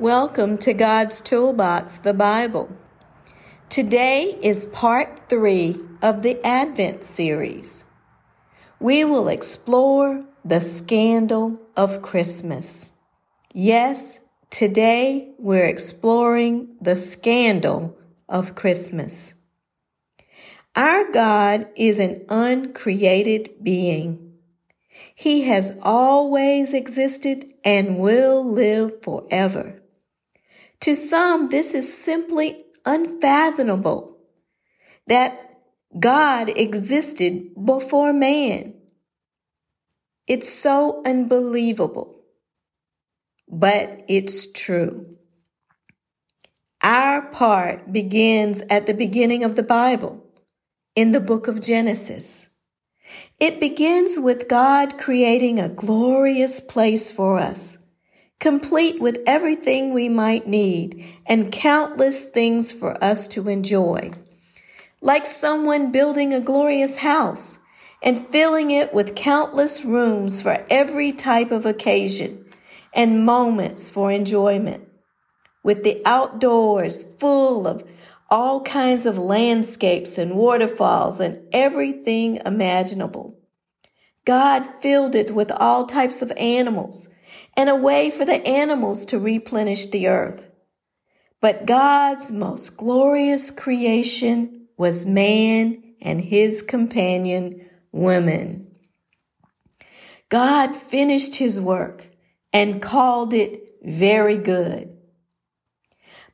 Welcome to God's Toolbox, the Bible. Today is part three of the Advent series. We will explore the scandal of Christmas. Yes, today we're exploring the scandal of Christmas. Our God is an uncreated being. He has always existed and will live forever. To some, this is simply unfathomable that God existed before man. It's so unbelievable, but it's true. Our part begins at the beginning of the Bible in the book of Genesis. It begins with God creating a glorious place for us complete with everything we might need and countless things for us to enjoy. Like someone building a glorious house and filling it with countless rooms for every type of occasion and moments for enjoyment. With the outdoors full of all kinds of landscapes and waterfalls and everything imaginable. God filled it with all types of animals and a way for the animals to replenish the earth. But God's most glorious creation was man and his companion, woman. God finished his work and called it very good.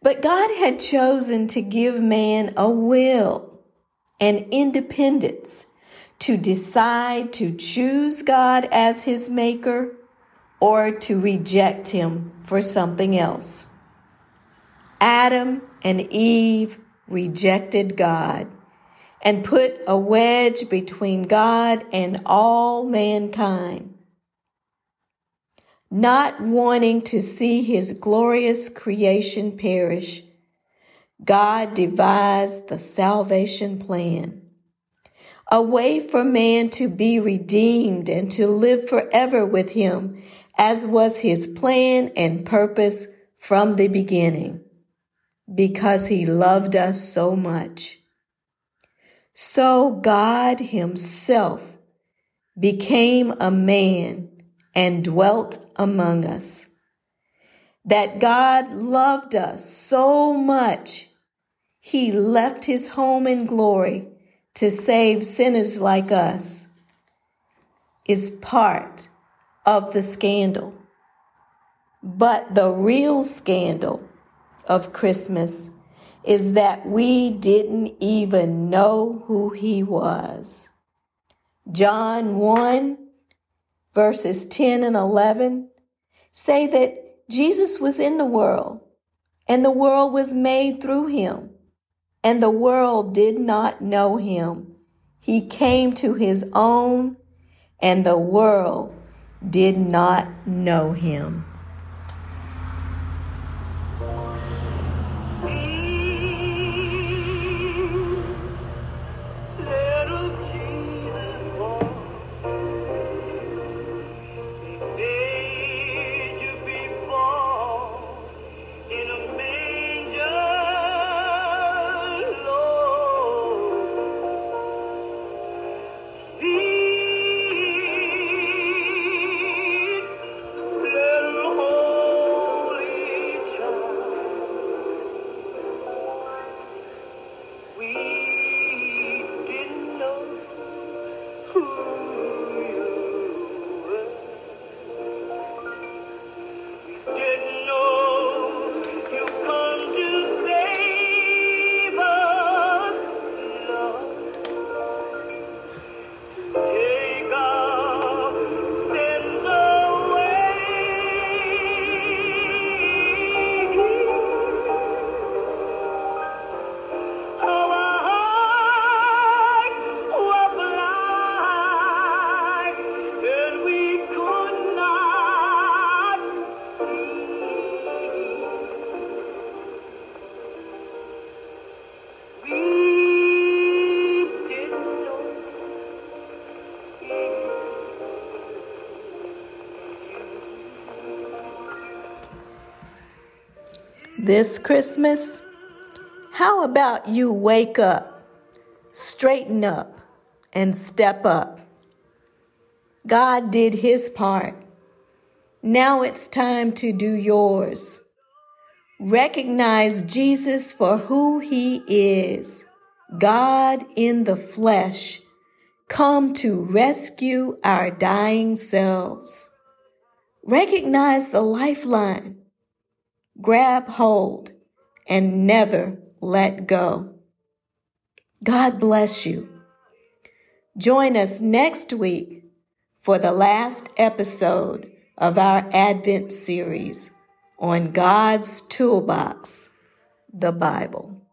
But God had chosen to give man a will and independence to decide to choose God as his maker or to reject him for something else. Adam and Eve rejected God and put a wedge between God and all mankind. Not wanting to see his glorious creation perish, God devised the salvation plan. A way for man to be redeemed and to live forever with him as was his plan and purpose from the beginning, because he loved us so much. So God himself became a man and dwelt among us. That God loved us so much, he left his home in glory to save sinners like us, is part of the scandal. But the real scandal of Christmas is that we didn't even know who he was. John 1, verses 10 and 11 say that Jesus was in the world, and the world was made through him, and the world did not know him. He came to his own, and the world did not know him. This Christmas, how about you wake up, straighten up, and step up? God did his part. Now it's time to do yours. Recognize Jesus for who he is God in the flesh, come to rescue our dying selves. Recognize the lifeline grab hold, and never let go. God bless you. Join us next week for the last episode of our Advent series on God's Toolbox, the Bible.